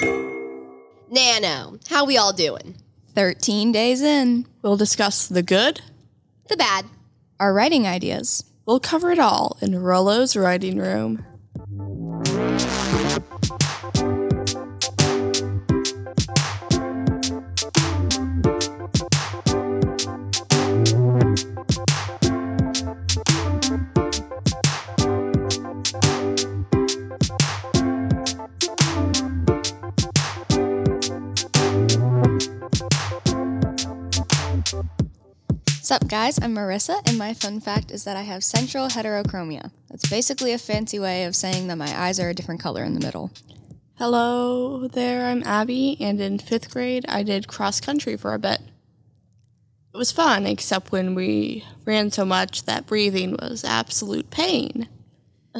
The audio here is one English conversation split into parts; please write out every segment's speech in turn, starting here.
Nano, how we all doing? 13 days in. We'll discuss the good. The bad. Our writing ideas. We'll cover it all in Rollo's writing room. What's up, guys? I'm Marissa, and my fun fact is that I have central heterochromia. That's basically a fancy way of saying that my eyes are a different color in the middle. Hello there, I'm Abby, and in fifth grade I did cross country for a bit. It was fun, except when we ran so much that breathing was absolute pain.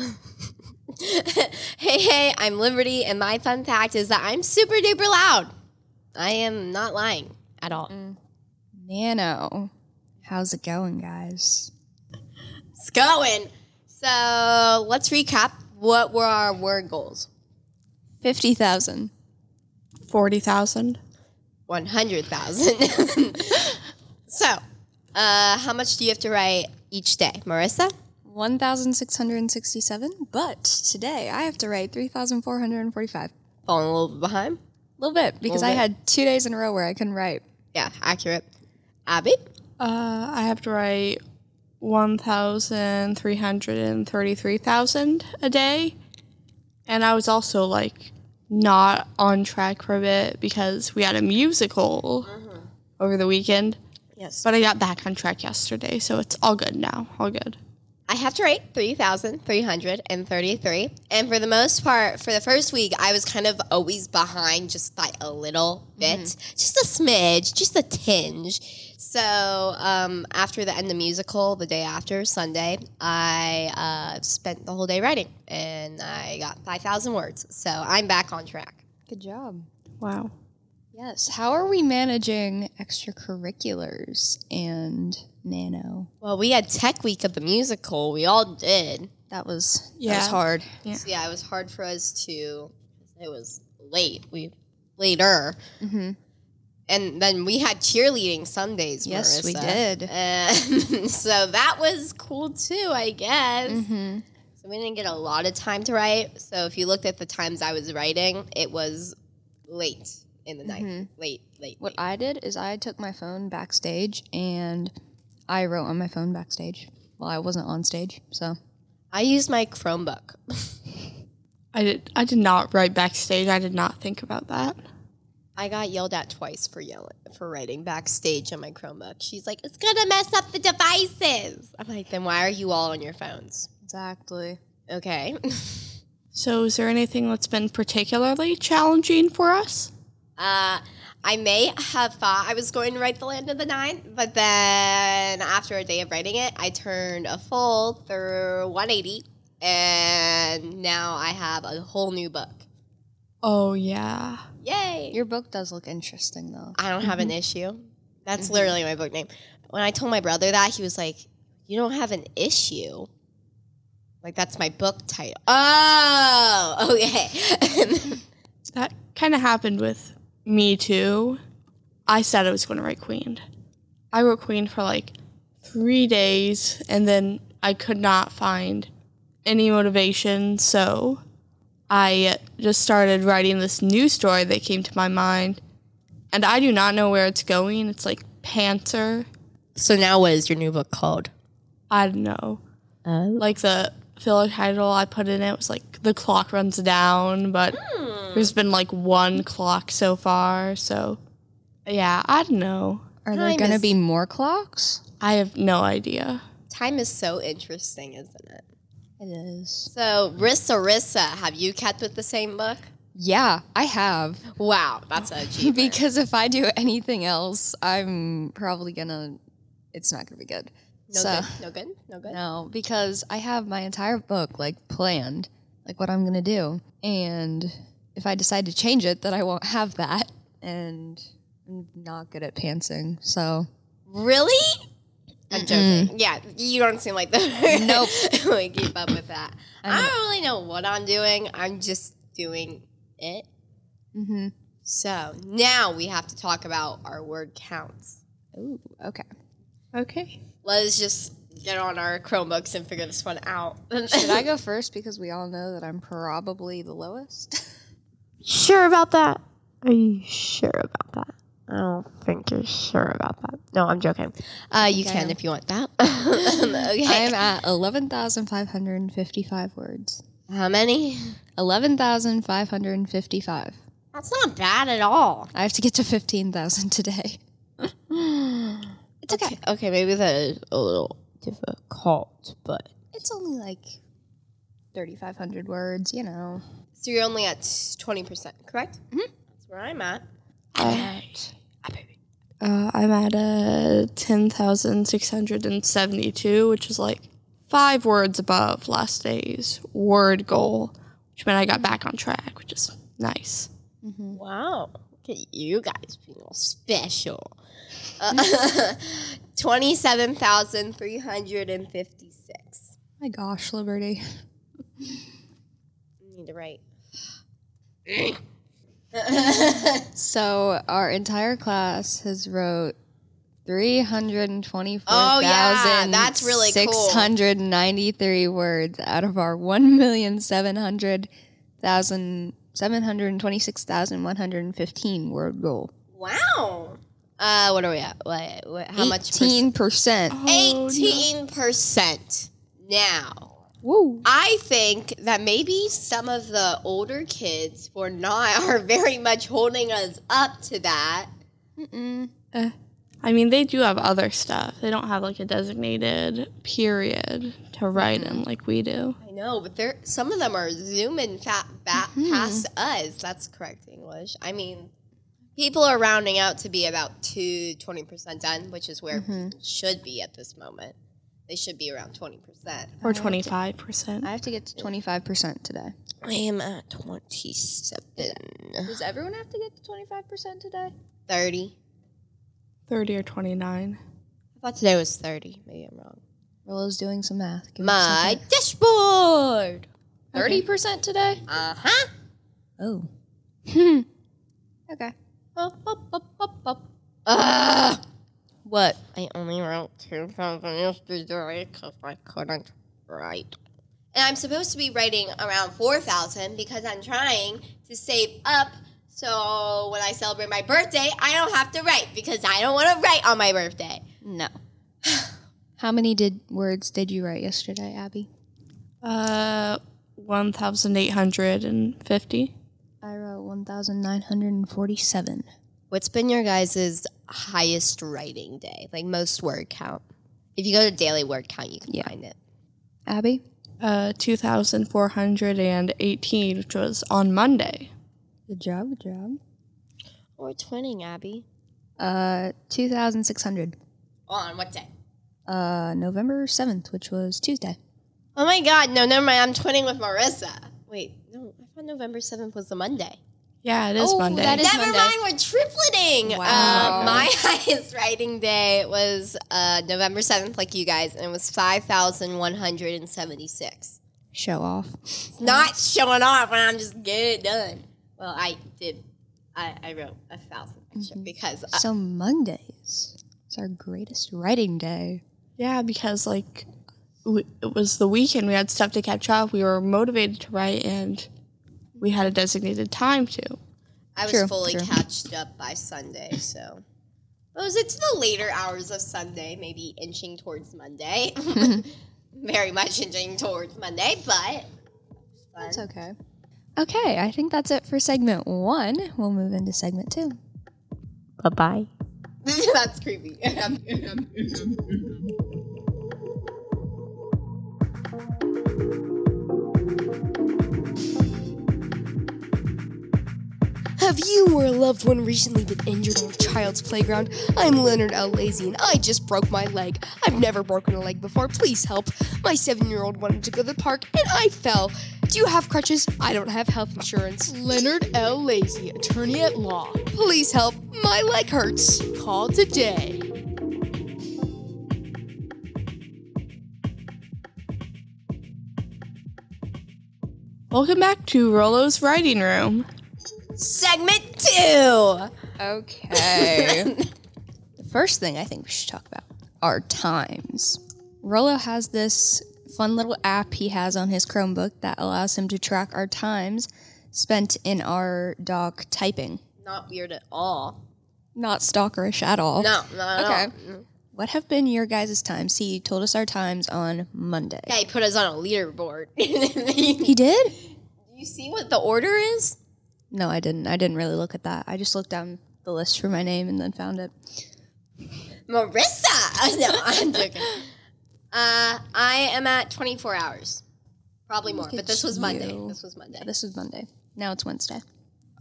Hey, hey, I'm Liberty, and my fun fact is that I'm super duper loud. I am not lying at all. Mm. Nano. How's it going, guys? It's going. So let's recap. What were our word goals? 50,000. 40,000. 100,000. so, uh, how much do you have to write each day, Marissa? 1,667, but today I have to write 3,445. Falling a little bit behind. A little bit, because I bit. had two days in a row where I couldn't write. Yeah, accurate. Abby? Uh, I have to write 1,333,000 a day. And I was also like not on track for a bit because we had a musical over the weekend. Yes. But I got back on track yesterday, so it's all good now. All good. I have to write 3,333. And for the most part, for the first week, I was kind of always behind just by a little bit, just a smidge, just a tinge. So um, after the end of musical, the day after, Sunday, I uh, spent the whole day writing and I got 5,000 words. So I'm back on track. Good job. Wow. Yes. How are we managing extracurriculars and Nano? Well, we had Tech Week of the musical. We all did. That was that Yeah. was hard. So yeah, it was hard for us to. It was late. We later, and then we had cheerleading Sundays. Yes, we did. And so that was cool too, I guess. Mm-hmm. So we didn't get a lot of time to write. So if you looked at the times I was writing, it was late in the night. Mm-hmm. Late, late. What late. I did is I took my phone backstage and I wrote on my phone backstage. Well, I wasn't on stage, so I used my Chromebook. I did I did not write backstage. I did not think about that. I got yelled at twice for yelling for writing backstage on my Chromebook. She's like, "It's gonna mess up the devices." I'm like, "Then why are you all on your phones?" exactly. Okay. So is there anything that's been particularly challenging for us? Uh, I may have thought I was going to write The Land of the Nine, but then after a day of writing it, I turned a full through 180, and now I have a whole new book. Oh yeah. Yay! Your book does look interesting though. I don't have an issue. That's literally my book name. When I told my brother that, he was like, "You don't have an issue." Like that's my book title. Oh, okay. That kind of happened with me too. I said I was going to write Queen. I wrote Queen for like three days and then I could not find any motivation. So I just started writing this new story that came to my mind. And I do not know where it's going. It's like Pantser. so now, what is your new book called? I don't know. Oh. Like the filler title I put in it was like The Clock Runs Down, but hmm. there's been like one clock so far. So yeah, I don't know. Are there going to be more clocks? I have no idea. Time is so interesting, isn't it? It is. So, Rissa, Rissa, have you kept with the same book? Yeah, I have. Wow, that's a because if I do anything else, I'm probably gonna. It's not gonna be good. No so, good, no good, no good. No, because I have my entire book like planned, like what I'm gonna do, and if I decide to change it, then I won't have that, and I'm not good at pantsing. So Really? I'm joking. Yeah, you don't seem like the Nope. we keep up with that. I don't really know what I'm doing. I'm just doing it. Mm-hmm. So now we have to talk about our word counts. Ooh, okay. Okay. Let's just get on our Chromebooks and figure this one out. Should I go first because we all know that I'm probably the lowest? Sure about that? Are you sure about that? I don't think you're sure about that. No, I'm joking. Uh, you Okay. can if you want that. okay. I'm at 11,555 words. How many? 11,555. That's not bad at all. I have to get to 15,000 today. It's okay. Okay, maybe that is a little difficult, but It's only like 3,500 words, you know. so you're only at twenty percent, correct? Mm-hmm. That's where I'm at. Uh, I'm at uh, 10,672, which is like five words above last day's word goal, which meant I got back on track, which is nice. Wow. Look at you guys being all special. Uh, 27,356. My gosh, Liberty. I need to write. So our entire class has wrote three hundred and twenty-four Oh, yeah, that's really cool. six hundred ninety-three words out of our one million seven hundred thousand seven hundred twenty-six thousand one hundred fifteen word goal. Wow. Uh, what are we at? What, what, how much? Eighteen percent. Eighteen percent. Now, Woo! I think that maybe some of the older kids were not are very much holding us up to that. I mean, they do have other stuff. They don't have like a designated period to write in mm-hmm. like we do. I know, but there some of them are zooming fat back mm-hmm. past us. That's correct English. I mean, people are rounding out to be about two, 20% done, which is where mm-hmm. people should be at this moment. They should be around 20%. Or 25%. I have to get to twenty-five percent today. I am at 27. Does everyone have to get to twenty-five percent today? 30. 30 or 29. I thought today was 30. Maybe I'm wrong. Rolla's doing some math. Give My second. dashboard. thirty percent today. Uh huh. Oh. Hmm. Okay. Up, up, up, up, up. Ugh. What? I only wrote 2,000 yesterday because I couldn't write. And I'm supposed to be writing around 4,000 because I'm trying to save up so when I celebrate my birthday, I don't have to write because I don't want to write on my birthday. No. How many did words did you write yesterday, Abby? Uh, 1,850. I wrote one thousand nine hundred and forty-seven. What's been your guys' highest writing day? Like most word count? If you go to daily word count, you can Yeah. find it. Abby? Uh, 2,418, which was on Monday. Good job, good job. Or twinning, Abby. Uh, two thousand six hundred. On what day? Uh, November seventh, which was Tuesday. Oh my god, no, never mind. I'm twinning with Marissa. Wait, no, I thought November 7th was the Monday. Yeah, it is Oh, Monday. that is- Never Monday. mind, we're tripleting. Wow. Uh, my highest writing day was uh, November 7th, like you guys, and it was 5,176. Show off. Not showing off when I'm just getting it done. Well, I did. I, I wrote a thousand extra because uh, So Mondays. It's our greatest writing day. yeah, because like we, it was the weekend. We had stuff to catch up. We were motivated to write, and we had a designated time to. I was True, fully true. catched up by Sunday, so. What was it to the later hours of Sunday, maybe inching towards Monday? Very much inching towards Monday, but. Fun. It's okay. Okay, I think that's it for segment one. We'll move into segment two. Bye bye. That's creepy. Have you or a loved one recently been injured on a child's playground? I'm Leonard L. Lazy and I just broke my leg. I've never broken a leg before. Please help. My seven year old wanted to go to the park and I fell. Do you have crutches? I don't have health insurance. Leonard L. Lazy, attorney at law. Please help. My leg hurts. Call today. Welcome back to Rolo's writing room. segment two. Okay. the first thing I think we should talk about are times. Rollo has this fun little app he has on his Chromebook that allows him to track our times spent in our dock typing. Not weird at all. Not stalkerish at all. No, not at Okay. all. What have been your guys' times? He told us our times on Monday. Yeah, he put us on a leaderboard. He did? you see what the order is? No, I didn't. I didn't really look at that. I just looked down the list for my name and then found it. Marissa. no, I'm joking. Uh, I am at 24 hours. Probably more, but this was Monday. you. This was Monday. This was Monday. Now it's Wednesday.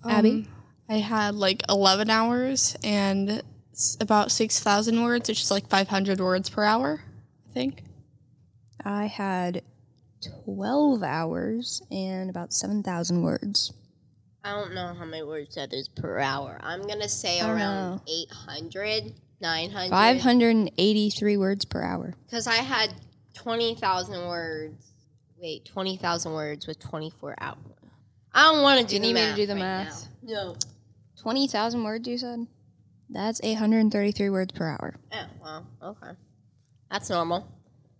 Um, Abby? I had like 11 hours and s- about 6,000 words, which is like 500 words per hour, I think. I had 12 hours and about 7,000 words. I don't know how many words that is per hour. I'm going to say don't around know. 800, 900. 583 words per hour. Because I had 20,000 words. Wait, 20,000 words with 24 hours. I don't want to do You the need me to math. do the right math? now. No. 20,000 words, you said? That's 833 words per hour. Oh, well, okay. That's normal.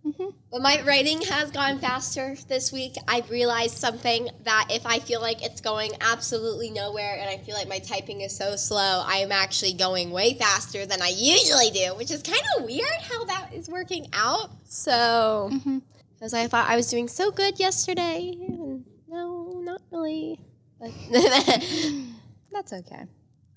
Mm-hmm. But my writing has gone faster this week. I've realized something that if I feel like it's going absolutely nowhere and I feel like my typing is so slow, I am actually going way faster than I usually do, which is kind of weird how that is working out. So, Mm-hmm. because I thought I was doing so good yesterday, and no, not really. But That's okay.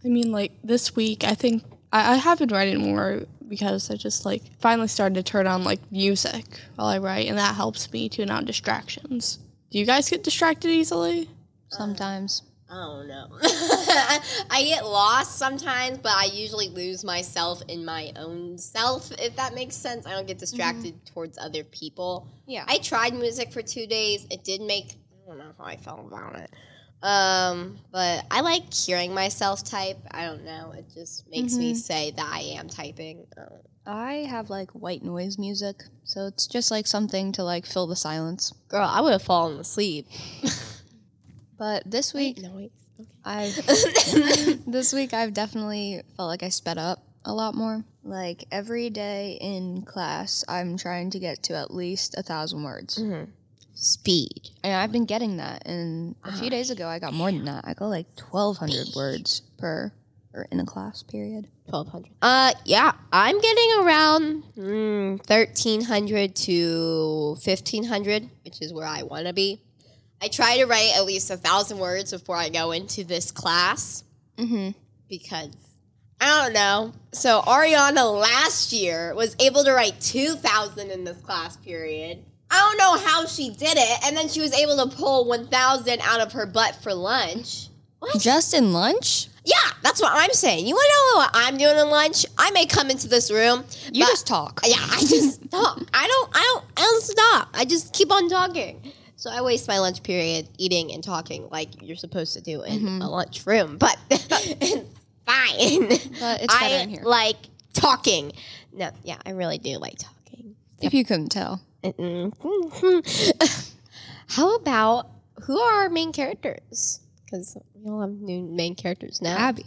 I mean, like this week, I think I, I have been writing more because I just like finally started to turn on like music while I write, and that helps me tune out distractions. Do you guys get distracted easily? Sometimes. I don't know. I get lost sometimes, but I usually lose myself in my own self, if that makes sense. I don't get distracted mm-hmm. towards other people. Yeah. I tried music for two days. It did make, I don't know how I felt about it. Um, but I like hearing myself type. I don't know. It just makes me say that I am typing. Uh, I have like white noise music, so it's just like something to like fill the silence. girl, I would have fallen asleep. But this week, Noise. I've this week I've definitely felt like I sped up a lot more. Like every day in class, I'm trying to get to at least a thousand words, Speed. and I've been getting that. And a few days ago, I got more than that. I got like twelve hundred words per or in a class period. Twelve hundred. Uh, yeah, I'm getting around mm, thirteen hundred to fifteen hundred, which is where I want to be. I try to write at least a thousand words before I go into this class Mm-hmm. because I don't know. So Ariana last year was able to write two thousand in this class period. I don't know how she did it, and then she was able to pull one thousand out of her butt for lunch. What? Just in lunch, Yeah, that's what I'm saying. You want to know what I'm doing in lunch? I may come into this room. you just talk. Yeah, I just talk. I don't. I don't. I don't stop. I just keep on talking. So I waste my lunch period eating and talking like you're supposed to do in mm-hmm. a lunch room. But it's fine. But it's better I in here. like talking. No, yeah, I really do like talking. If you couldn't tell. How about who are our main characters? Because we all have new main characters now. Abby.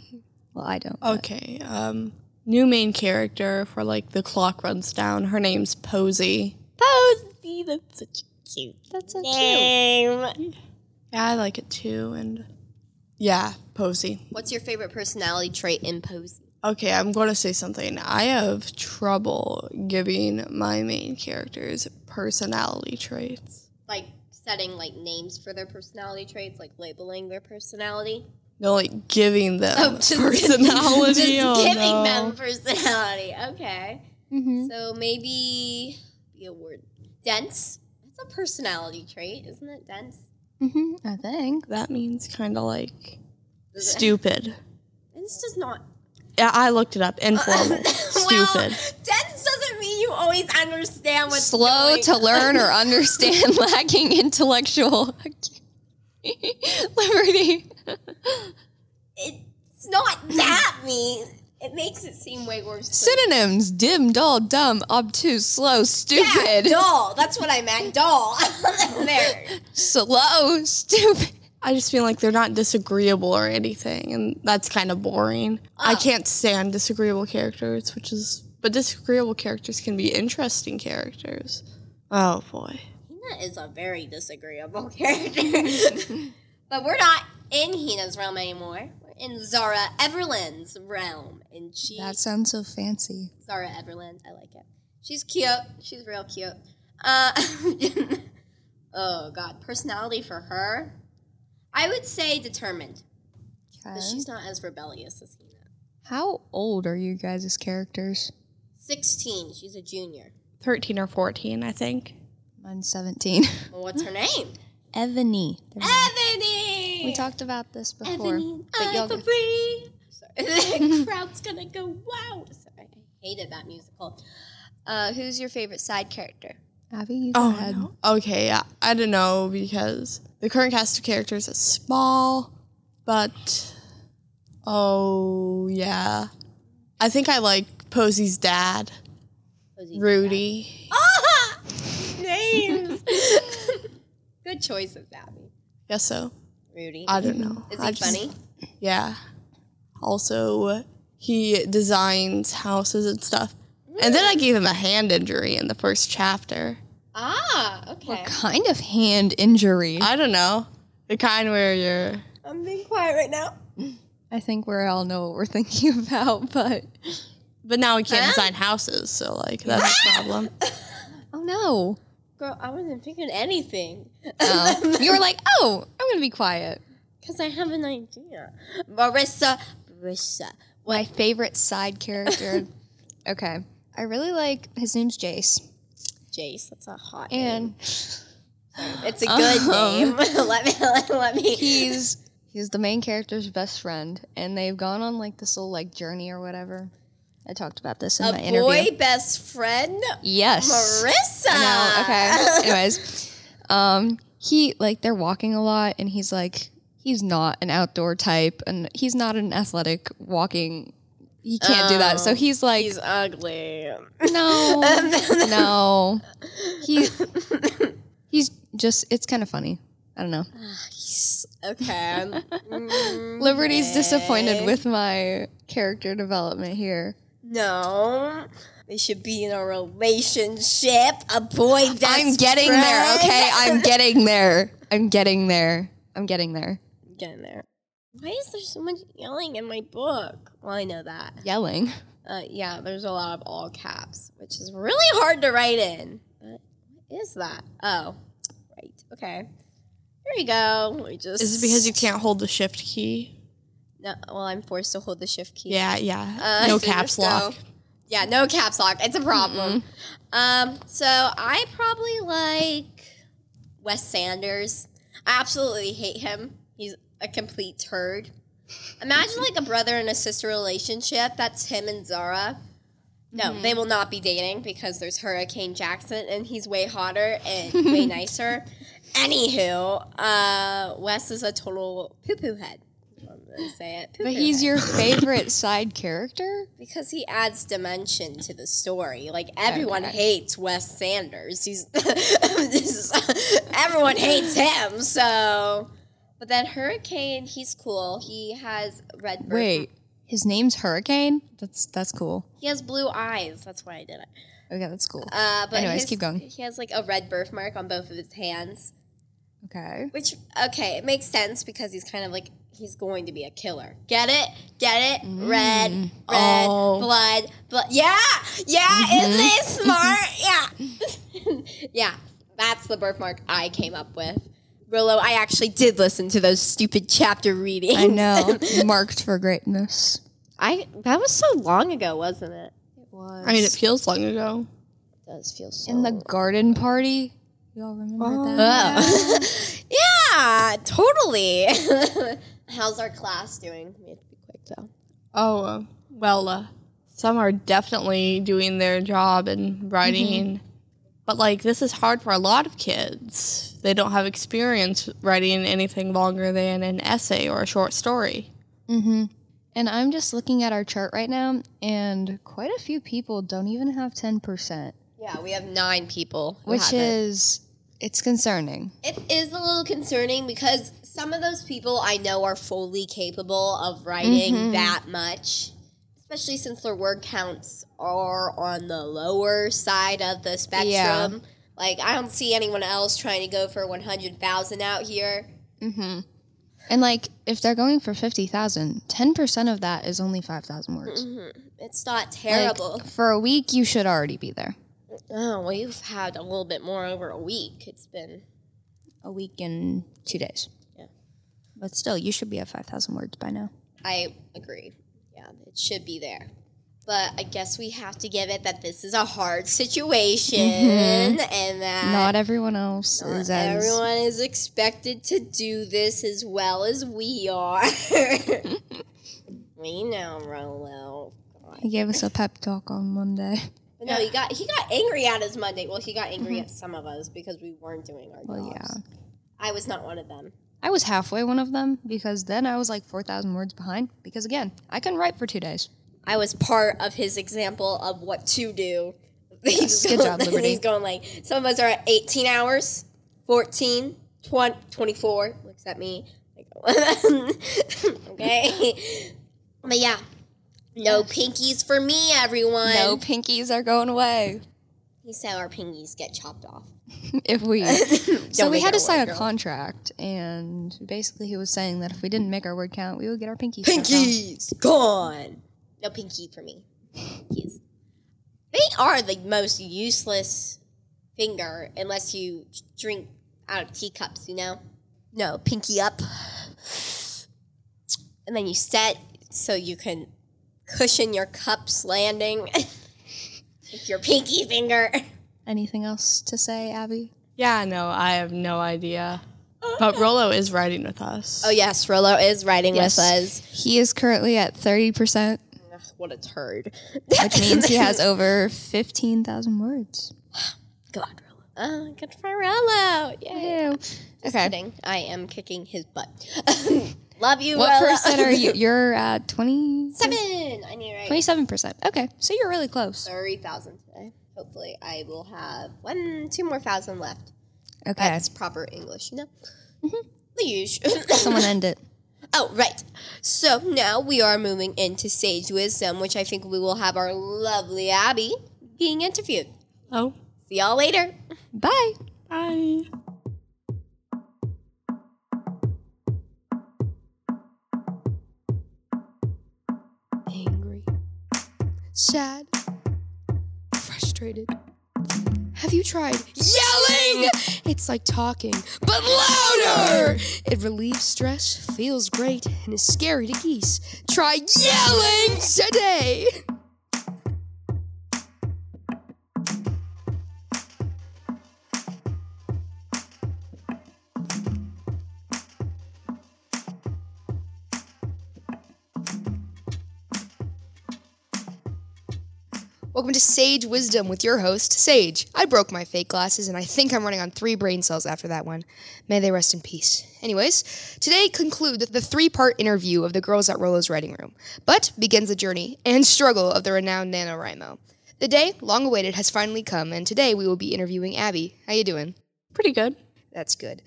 Well, I don't. Okay. Um, new main character for like the clock runs down. Her name's Posey. Posey, that's such a cute That's cute. name. Yeah, I like it too. And yeah, Posey. What's your favorite personality trait in Posey? Okay, I'm going to say something. I have trouble giving my main characters personality traits. Like setting like names for their personality traits, like labeling their personality. No, like giving them Oh, just- personality. Just oh, giving no. them personality. Okay. Mhm. So maybe be a word. Dense. That's a personality trait, isn't it? Dense. Mhm, I think. That means kind of like Does it- stupid. Dense does not. Yeah, I looked it up. Informal. well, stupid. dense doesn't mean you always understand what's Slow going to learn or understand, lacking intellectual liberty. It's not that mean. It makes it seem way worse. than- Synonyms: dim, dull, dumb, obtuse, slow, stupid. Yeah, stupid. doll. That's what I meant. Doll. there. Slow, stupid. I just feel like they're not disagreeable or anything, and that's kind of boring. I oh. can't stand disagreeable characters, which is but disagreeable characters can be interesting characters. Oh boy. Hina is a very disagreeable character. but we're not in Hina's realm anymore. We're in Zara Everland's realm. And she That sounds so fancy. Zara Everland, I like it. She's cute. She's real cute. Uh Oh god, personality for her. I would say determined. But she's not as rebellious as Hina. How old are you guys' characters? 16. She's a junior. 13 or 14, I think. Mine's 17. Well, what's her name? Ebony. There's Ebony. We talked about this before. Ebony and but y'all- Ivory. Sorry. the crowd's gonna go wow. Sorry, I hated that musical. Uh, who's your favorite side character? Abby, you go Oh, ahead. no. okay. Yeah, I don't know because the current cast of characters is small, but oh yeah, I think I like Posey's dad, Posey's Rudy. Ah! Names. Good choices, Abby. Guess so. Rudy. I don't know. Is I he just- funny? Yeah. Also, he designs houses and stuff. And then I gave him a hand injury in the first chapter. Ah, okay. What kind of hand injury? I don't know. The kind where you're. I'm being quiet right now. I think we all know what we're thinking about, but But now we can't Huh? design houses, so like that's a problem. oh no. Girl, I wasn't thinking anything. Oh. you were like, oh, I'm gonna be quiet. Because I have an idea. Marissa. Marissa. My favorite side character. okay, I really like his name's Jace, Jace. That's a hot name. and It's a good oh. name. let me let, let me. he's he's the main character's best friend, and they've gone on like this little like journey or whatever. I talked about this in a my boy interview. Boy best friend. Yes. Marissa. I know. Okay. Anyways, um, he like they're walking a lot, and he's like he's not an outdoor type, and he's not an athletic walking. He can't do that. So he's like, He's ugly. no, no. He he's just. It's kind of funny. I don't know. okay. Mm, Liberty's disappointed with my character development here. No. They should be in a relationship. A boy best I'm getting there. Okay, I'm getting there. I'm getting there. I'm getting there. I'm getting there. Why is there so much yelling in my book? Well, I know that. Yelling. Uh, yeah, there's a lot of all caps, which is really hard to write in. What is that? Oh, right. Okay. Here we go. Me just. Is it because you can't hold the shift key? No. Well, I'm forced to hold the shift key. Yeah, yeah. Uh, no caps go- lock. Yeah, no caps lock. It's a problem. Um, so I probably like Wes Sanders. I absolutely hate him. He's a complete turd. Imagine like a brother and a sister relationship. That's him and Zara. No, they will not be dating because there's Hurricane Jackson and he's way hotter and way nicer. Anywho, uh, Wes is a total poo poo head. Say it. But he's your favorite side character? Because he adds dimension to the story. Like everyone hates Wes Sanders. He's this is- everyone hates him. So, but then Hurricane, he's cool. He has red. birth- Wait, his name's Hurricane? That's that's cool. he has blue eyes. That's why I did it. Okay, that's cool. Uh, but Anyways, his- keep going. He has like a red birthmark on both of his hands, Okay. which okay, it makes sense because he's kind of like he's going to be a killer. Get it? Get it? Mm. Red, red, Oh. blood, blood. Yeah, yeah. Mm-hmm. Isn't it smart? Yeah, yeah. That's the birthmark I came up with. Rillo, I actually did listen to those stupid chapter readings. I know. Marked for greatness. I that was so long ago, wasn't it? It was. I mean, it feels long ago. It does feel so. in the garden party. Y'all remember that? Oh. yeah, totally. How's our class doing? We have to be quick though. Oh, uh, well, uh, some are definitely doing their job and writing. But, like, this is hard for a lot of kids. They don't have experience writing anything longer than an essay or a short story. Mm-hmm. And I'm just looking at our chart right now, and quite a few people don't even have 10%, Yeah, we have nine people, which have it. is, it's concerning. It is a little concerning because some of those people I know are fully capable of writing Mhm. that much, especially since their word counts are on the lower side of the spectrum. Yeah. Like, I don't see anyone else trying to go for 100,000 out here. Mm-hmm. And like, if they're going for fifty thousand, ten percent of that is only five thousand words. It's not Like, terrible. for a week, you should already be there. oh, well, you've had a little bit more over a week. It's been. A week and two days. But still, you should be at five thousand words by now. I agree. Yeah, it should be there. But I guess we have to give it that this is a hard situation mm-hmm. and that Not everyone else not is as. everyone is expected to do this as well as we are. we know, Rolo. He gave us a pep talk on Monday. But no, he got he got angry at us Monday. Well, he got angry mm-hmm. at some of us because we weren't doing our Well, jobs. yeah. I was not one of them. I was halfway one of them because then I was like 4,000 words behind. Because again, I couldn't write for two days. I was part of his example of what to do. He's good going- job, Liberty. He's going like, some of us are at 18 hours, 14, 20, 24. Looks at me. Like, okay. But yeah, no pinkies for me, everyone. No pinkies are going away. He said our pinkies get chopped off. if we. So we had to sign a contract, and basically he was saying that if we didn't make our word count, we would get our pinkies. Pinkies gone. No pinky for me. Pinkies. They are the most useless finger unless you drink out of teacups, you know? No, pinky up. And then you set so you can cushion your cups landing with your pinky finger. Anything else to say, Abby? Yeah, no, I have no idea. But Rolo is riding with us. Oh yes, Rolo is riding Yes. with us. He is currently at 30%, Ugh, what a turd. which means he has over 15,000 words. God, Rolo. Oh, good for Rolo. Yay. Ew. Just Okay. kidding. I am kicking his butt. Love you, What Rolo. percent are you? You're at 20? Seven. I need right. 27%. Okay, so you're really close. Thirty thousand today. Hopefully, I will have one, two more thousand left. Okay, That's proper English, you know. Mm-hmm. The usual. someone end it. oh, right. So now we are moving into sage wisdom, which I think we will have our lovely Abby being interviewed. Oh, See y'all later. Bye. bye. angry, sad, frustrated. Have you tried yelling? It's like talking, but louder! It relieves stress, feels great, and is scary to geese. Try yelling today! Welcome to Sage Wisdom with your host, Sage. I broke my fake glasses and I think I'm running on three brain cells after that one. May they rest in peace. Anyways, today concludes the three part interview of the girls at Rolo's writing room, but begins the journey and struggle of the renowned NaNoWriMo. The day, long awaited, has finally come, and today we will be interviewing Abby. How you doing? Pretty good. That's good.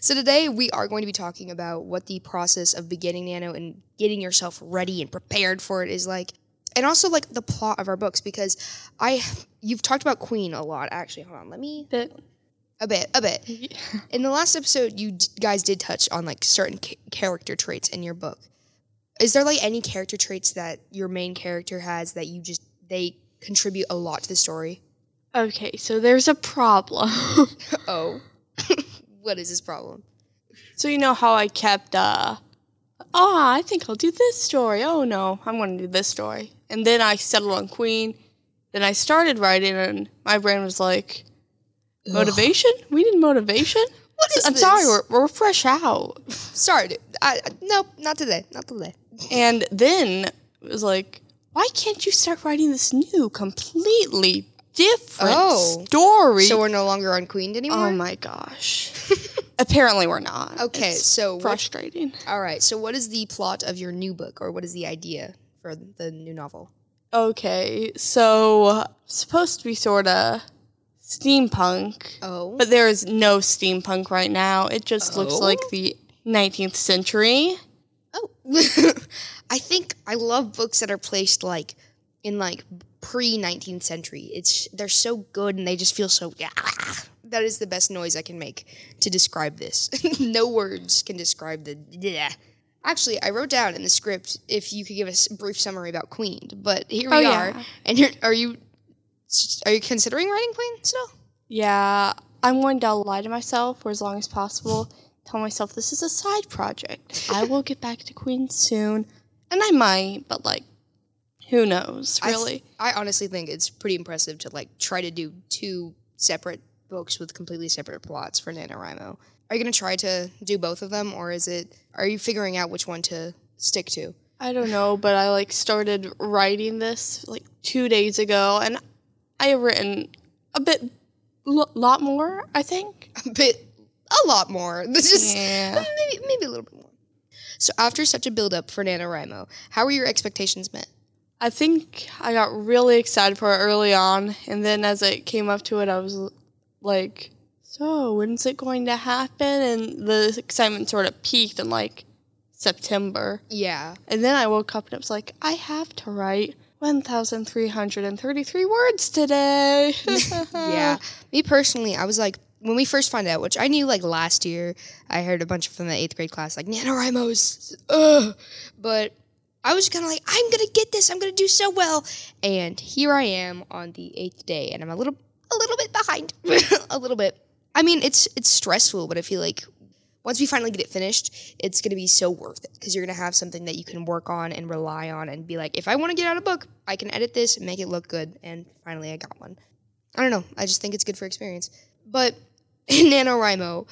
So today we are going to be talking about what the process of beginning Nano and getting yourself ready and prepared for it is like. And also like the plot of our books because I you've talked about Queen a lot actually. Hold on, let me Bit. a bit, a bit. In the last episode you d- guys did touch on like certain ca- character traits in your book. Is there like any character traits that your main character has that you just they contribute a lot to the story? Okay, so there's a problem. Oh. what is this problem? so you know how I kept uh oh, I think I'll do this story. Oh no, I'm going to do this story. And then I settled on Queen. Then I started writing and my brain was like motivation? We need motivation? What is I'm this? sorry, we're, we're fresh out. Sorry, dude. I, I nope, not today. Not today. And then it was like, why can't you start writing this new, completely different Oh. story? So we're no longer on Queen oh anymore. oh my gosh. Apparently we're not. okay, It's so what, frustrating. all right. So what is the plot of your new book, or what is the idea for the new novel? Okay, so supposed to be sort of steampunk, Oh, but there is no steampunk right now. It just looks Oh? like the 19th century. Oh, I think I love books that are placed like in like pre 19th century. It's they're so good and they just feel so yeah. That is the best noise I can make to describe this. no words can describe the yeah. Actually, I wrote down in the script if you could give us a brief summary about Queen, but here we Oh, are. yeah. And you're, are you are you considering writing Queen still? Yeah, I'm going to lie to myself for as long as possible. Tell myself this is a side project. I will get back to Queen soon, and I might, but like, who knows? I th- Really? I, honestly think it's pretty impressive to like try to do two separate books with completely separate plots for NaNoWriMo. Are you gonna try to do both of them, or is it? Are you figuring out which one to stick to? I don't know, but I like started writing this like two days ago, and I have written a bit, l- lot more. I think. A bit, a lot more. This is Yeah. maybe maybe a little bit more. So after such a build up for NaNoWriMo, how were your expectations met? I think I got really excited for it early on, and then as it came up to it, I was like, "So when's it going to happen?" And the excitement sort of peaked in like September, Yeah, and then I woke up and it was like, "I have to write 1,333 words today." yeah. Me personally, I was like, when we first found out, which I knew like last year, I heard a bunch from the eighth grade class, like NaNoWriMo's, ugh. But I was kind of like, I'm gonna get this. I'm gonna do so well. And here I am on the eighth day, and I'm a little, a little bit behind, a little bit. I mean, it's it's stressful, but I feel like once we finally get it finished, it's gonna be so worth it because you're gonna have something that you can work on and rely on, and be like, if I want to get out a book, I can edit this and make it look good. And finally, I got one. I don't know. I just think it's good for experience. But in NaNoWriMo,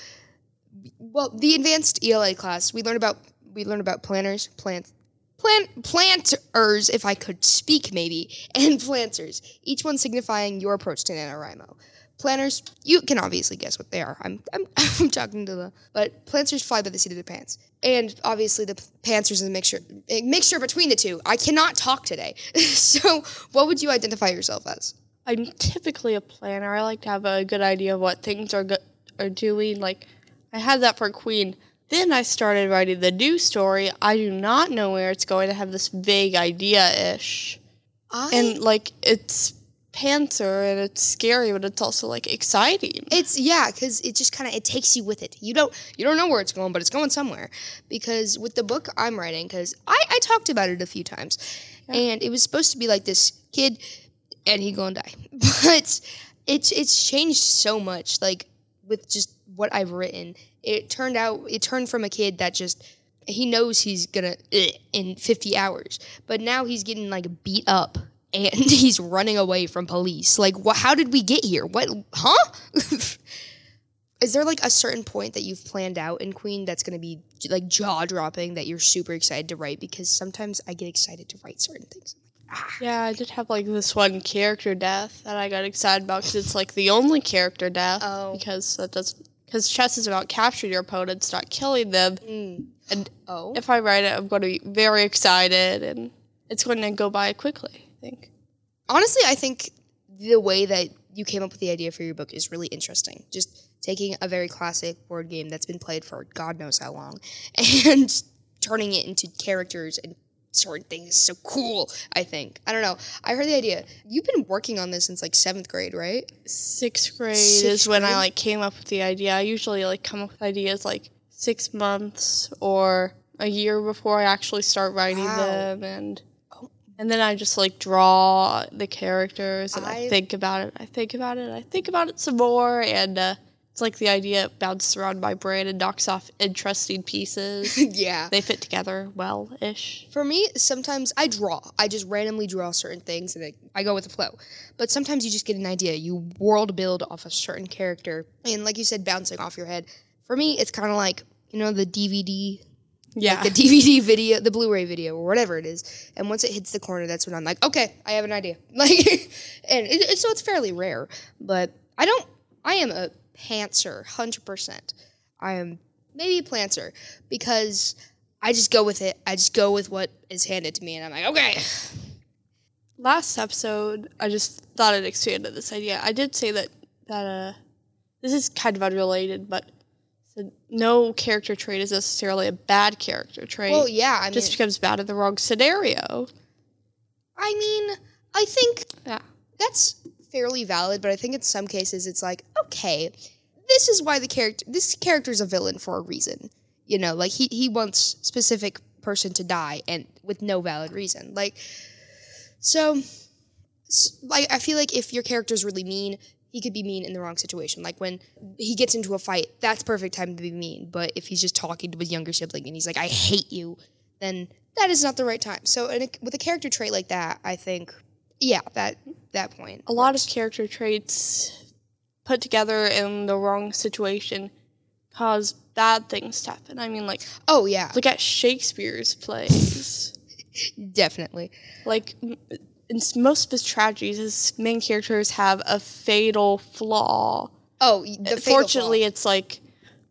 well, the advanced ELA class, we learn about we learn about planners, plants, plant planters, if I could speak maybe, and planters. Each one signifying your approach to NaNoWriMo. Planners, you can obviously guess what they are. I'm I'm, I'm talking to the but planters fly by the seat of their pants. And obviously the pantsers is a mixture a mixture between the two. I cannot talk today. so what would you identify yourself as? I'm typically a planner. I like to have a good idea of what things are go- are doing. Like I had that for Queen. Then I started writing the new story. I do not know where it's going. I have this vague idea ish, I and like it's pantser and it's scary, but it's also like exciting. It's yeah, because it just kind of it takes you with it. You don't you don't know where it's going, but it's going somewhere. Because with the book I'm writing, because I I talked about it a few times, and it was supposed to be like this kid, and he gonna die, but it's it's changed so much. Like with just what I've written, it turned out it turned from a kid that just he knows he's gonna eh, in 50 hours, but now he's getting like beat up and he's running away from police. Like, wh- how did we get here? What, huh? Is there like a certain point that you've planned out in Queen that's gonna be like jaw dropping that you're super excited to write? Because sometimes I get excited to write certain things. Ah. Yeah, I did have like this one character death that I got excited about because it's like the only character death. Oh. Because that doesn't. Because chess is about capturing your opponents, not killing them. Mm. And Oh, if I write it, I'm going to be very excited and it's going to go by quickly, think. honestly, I think the way that you came up with the idea for your book is really interesting. Just taking a very classic board game that's been played for God knows how long and turning it into characters and certain things is so cool. I think. I don't know. I heard the idea. You've been working on this since like seventh grade, right? Sixth grade Sixth is when grade? I like came up with the idea. I usually like come up with ideas like six months or a year before I actually start writing Wow. them and and then I just like draw the characters and I, I- think about it. I think about it. I think about it some more and uh, it's like the idea bounces around my brain and knocks off interesting pieces. yeah. they fit together well ish. For me, sometimes I draw. I just randomly draw certain things and I, I go with the flow. But sometimes you just get an idea. You world build off a certain character. And like you said, bouncing off your head. For me, it's kind of like, you know, the DVD, Yeah. the DVD video, the Blu ray video, or whatever it is. And once it hits the corner, that's when I'm like, okay, I have an idea. Like, and it, it- so it's fairly rare. But I don't, I am a pantser, 100%. I am maybe a plantser because I just go with it. I just go with what is handed to me, and I'm like, okay. last episode, I just thought I'd expand on this idea. I did say that that uh, this is kind of unrelated, but So no character trait is necessarily a bad character trait. Well, yeah, I mean, just becomes bad in the wrong scenario. I mean, I think Yeah. that's fairly valid, but I think in some cases it's like, okay, this is why the character this character's a villain for a reason. You know, like he he wants specific person to die and with no valid reason. Like so like I feel like if your character's really mean, he could be mean in the wrong situation. Like when he gets into a fight, that's perfect time to be mean. But if he's just talking to his younger sibling and he's like, "I hate you," then that is not the right time. So in a, with a character trait like that, I think, yeah, that that point. A lot of character traits put together in the wrong situation cause bad things to happen. I mean, like, Oh yeah, look at Shakespeare's plays. definitely. like, in most of his tragedies, his main characters have a fatal flaw. Oh, the fatal Fortunately, it's like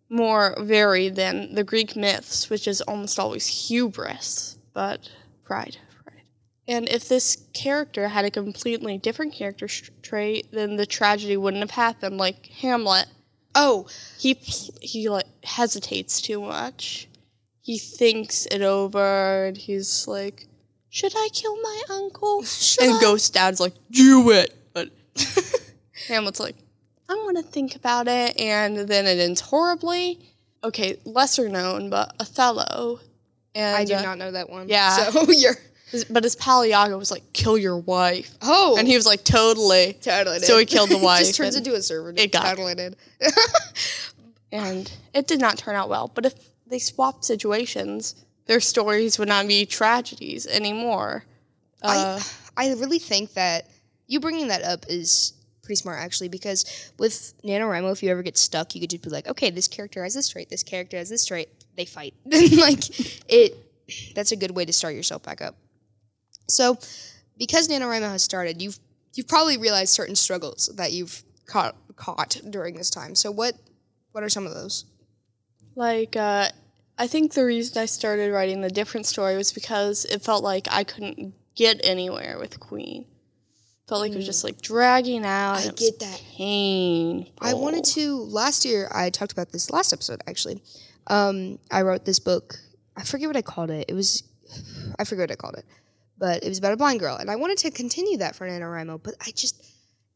more varied than the Greek myths, which is almost always hubris, but pride. Pride. And if this character had a completely different character trait, then the tragedy wouldn't have happened. Like Hamlet. Oh, he he like hesitates too much. He thinks it over, and he's like, "Should I kill my uncle?" and Ghost Dad's like, "Do it," but Hamlet's like, "I'm gonna think about it," and then it ends horribly. Okay, lesser known, but Othello. And I do uh, not know that one. yeah. So you're. but his pal Iago was like, "Kill your wife," Oh, and he was like, "Totally." totally. So he killed the wife. Just turns into a server. it got- totally did. and it did not turn out well. But if they swapped situations, their stories would not be tragedies anymore. Uh, I I really think that you bringing that up is pretty smart actually because with NaNoWriMo, if you ever get stuck, you could just be like, okay, this character has this trait, this character has this trait, they fight. like it that's a good way to start yourself back up. So because NaNoWriMo has started, you've you've probably realized certain struggles that you've caught caught during this time. So what what are some of those? like, uh, I think the reason I started writing the different story was because it felt like I couldn't get anywhere with Queen. Felt like it was just like dragging out. I and it was get that. pain. I wanted to last year. I talked about this last episode actually. Um, I wrote this book. I forget what I called it. It was, I forget what I called it, but it was about a blind girl, and I wanted to continue that for NaNoWriMo, but I just,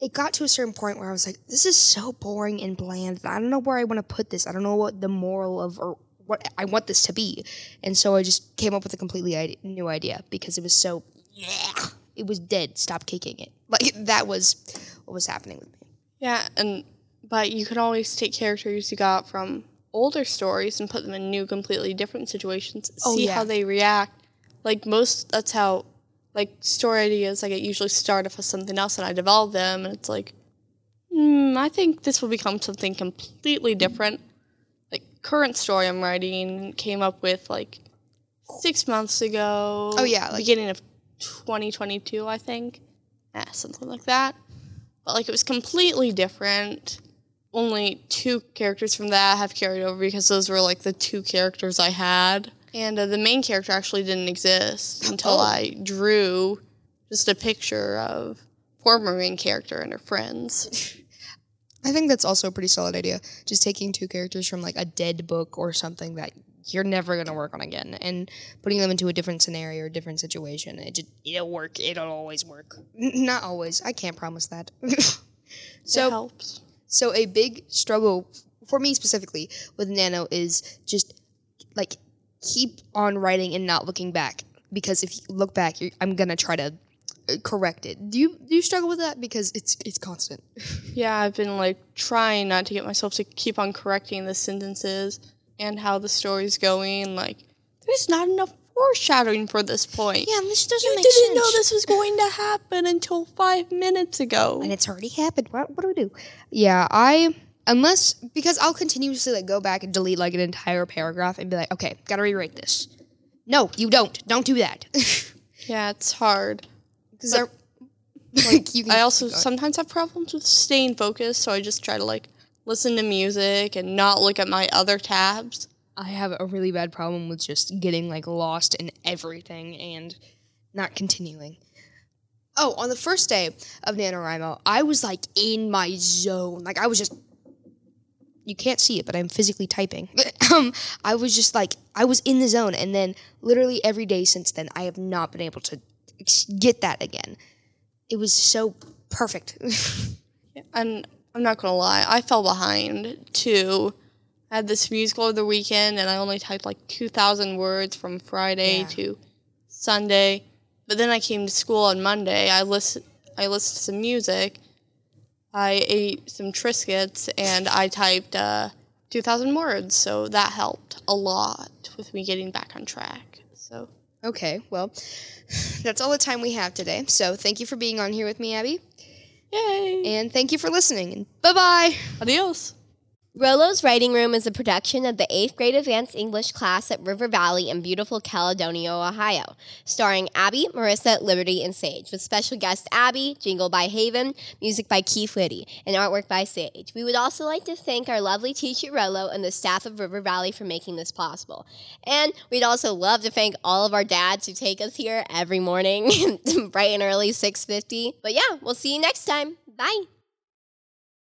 it got to a certain point where I was like, this is so boring and bland. I don't know where I want to put this. I don't know what the moral of or what I want this to be, and so I just came up with a completely ide- new idea because it was so, yeah, it was dead. Stop kicking it. Like that was what was happening with me. Yeah, and but you could always take characters you got from older stories and put them in new, completely different situations. Oh, see yeah. how they react. Like most, that's how like story ideas. Like I usually start off with something else and I develop them, and it's like, hmm, I think this will become something completely different. Current story I'm writing came up with like six months ago. Oh, yeah, like- beginning of 2022, I think. Yeah, something like that but like it was completely different. Only two characters from that have carried over because those were like the two characters I had, and uh, the main character actually didn't exist until Oh. I drew just a picture of former main character and her friends. I think that's also a pretty solid idea. Just taking two characters from like a dead book or something that you're never gonna work on again, and putting them into a different scenario or different situation. It just it'll work. It'll always work. N- not always. I can't promise that. So it helps. so a big struggle for me specifically with Nano is just like keep on writing and not looking back because if you look back, you're, I'm gonna try to correct it. Do you do you struggle with that because it's it's constant? Yeah, I've been like trying not to get myself to keep on correcting the sentences and how the story's going. Like, there's not enough foreshadowing for this point. Yeah, this doesn't You make didn't sense. know this was going to happen until five minutes ago. and it's already happened. What, what do we do? Yeah, I unless because I'll continuously like go back and delete like an entire paragraph and be like, okay, gotta rewrite this. No, you don't. Don't do that. Yeah, it's hard. Because they're like you. Can I also sometimes have problems with staying focused, so I just try to like listen to music and not look at my other tabs. I have a really bad problem with just getting like lost in everything and not continuing. Oh, on the first day of NaNoWriMo, I was like in my zone. Like I was just you can't see it, but I'm physically typing. um, I was just like, I was in the zone. And then literally every day since then, I have not been able to get that again. It was so perfect. And I'm not gonna lie, I fell behind too. I had this musical over the weekend, and I only typed like 2,000 words from Friday Yeah. to Sunday. But then I came to school on Monday. I listened. I listened to some music. I ate some Triscuits, and I typed uh, 2,000 words. So that helped a lot with me getting back on track. So okay, well, that's all the time we have today. So thank you for being on here with me, Abby. yay! And thank you for listening. And bye bye. Adios. Rolo's Writing Room is a production of the 8th grade advanced English class at River Valley in beautiful Caledonia, Ohio, starring Abby, Marissa, Liberty, and Sage, with special guest Abby, jingle by Haven, music by Keith Liddy, and artwork by Sage. We would also like to thank our lovely teacher Rolo and the staff of River Valley for making this possible. And we'd also love to thank all of our dads who take us here every morning, bright and early, 6.50. But yeah, we'll see you next time. Bye.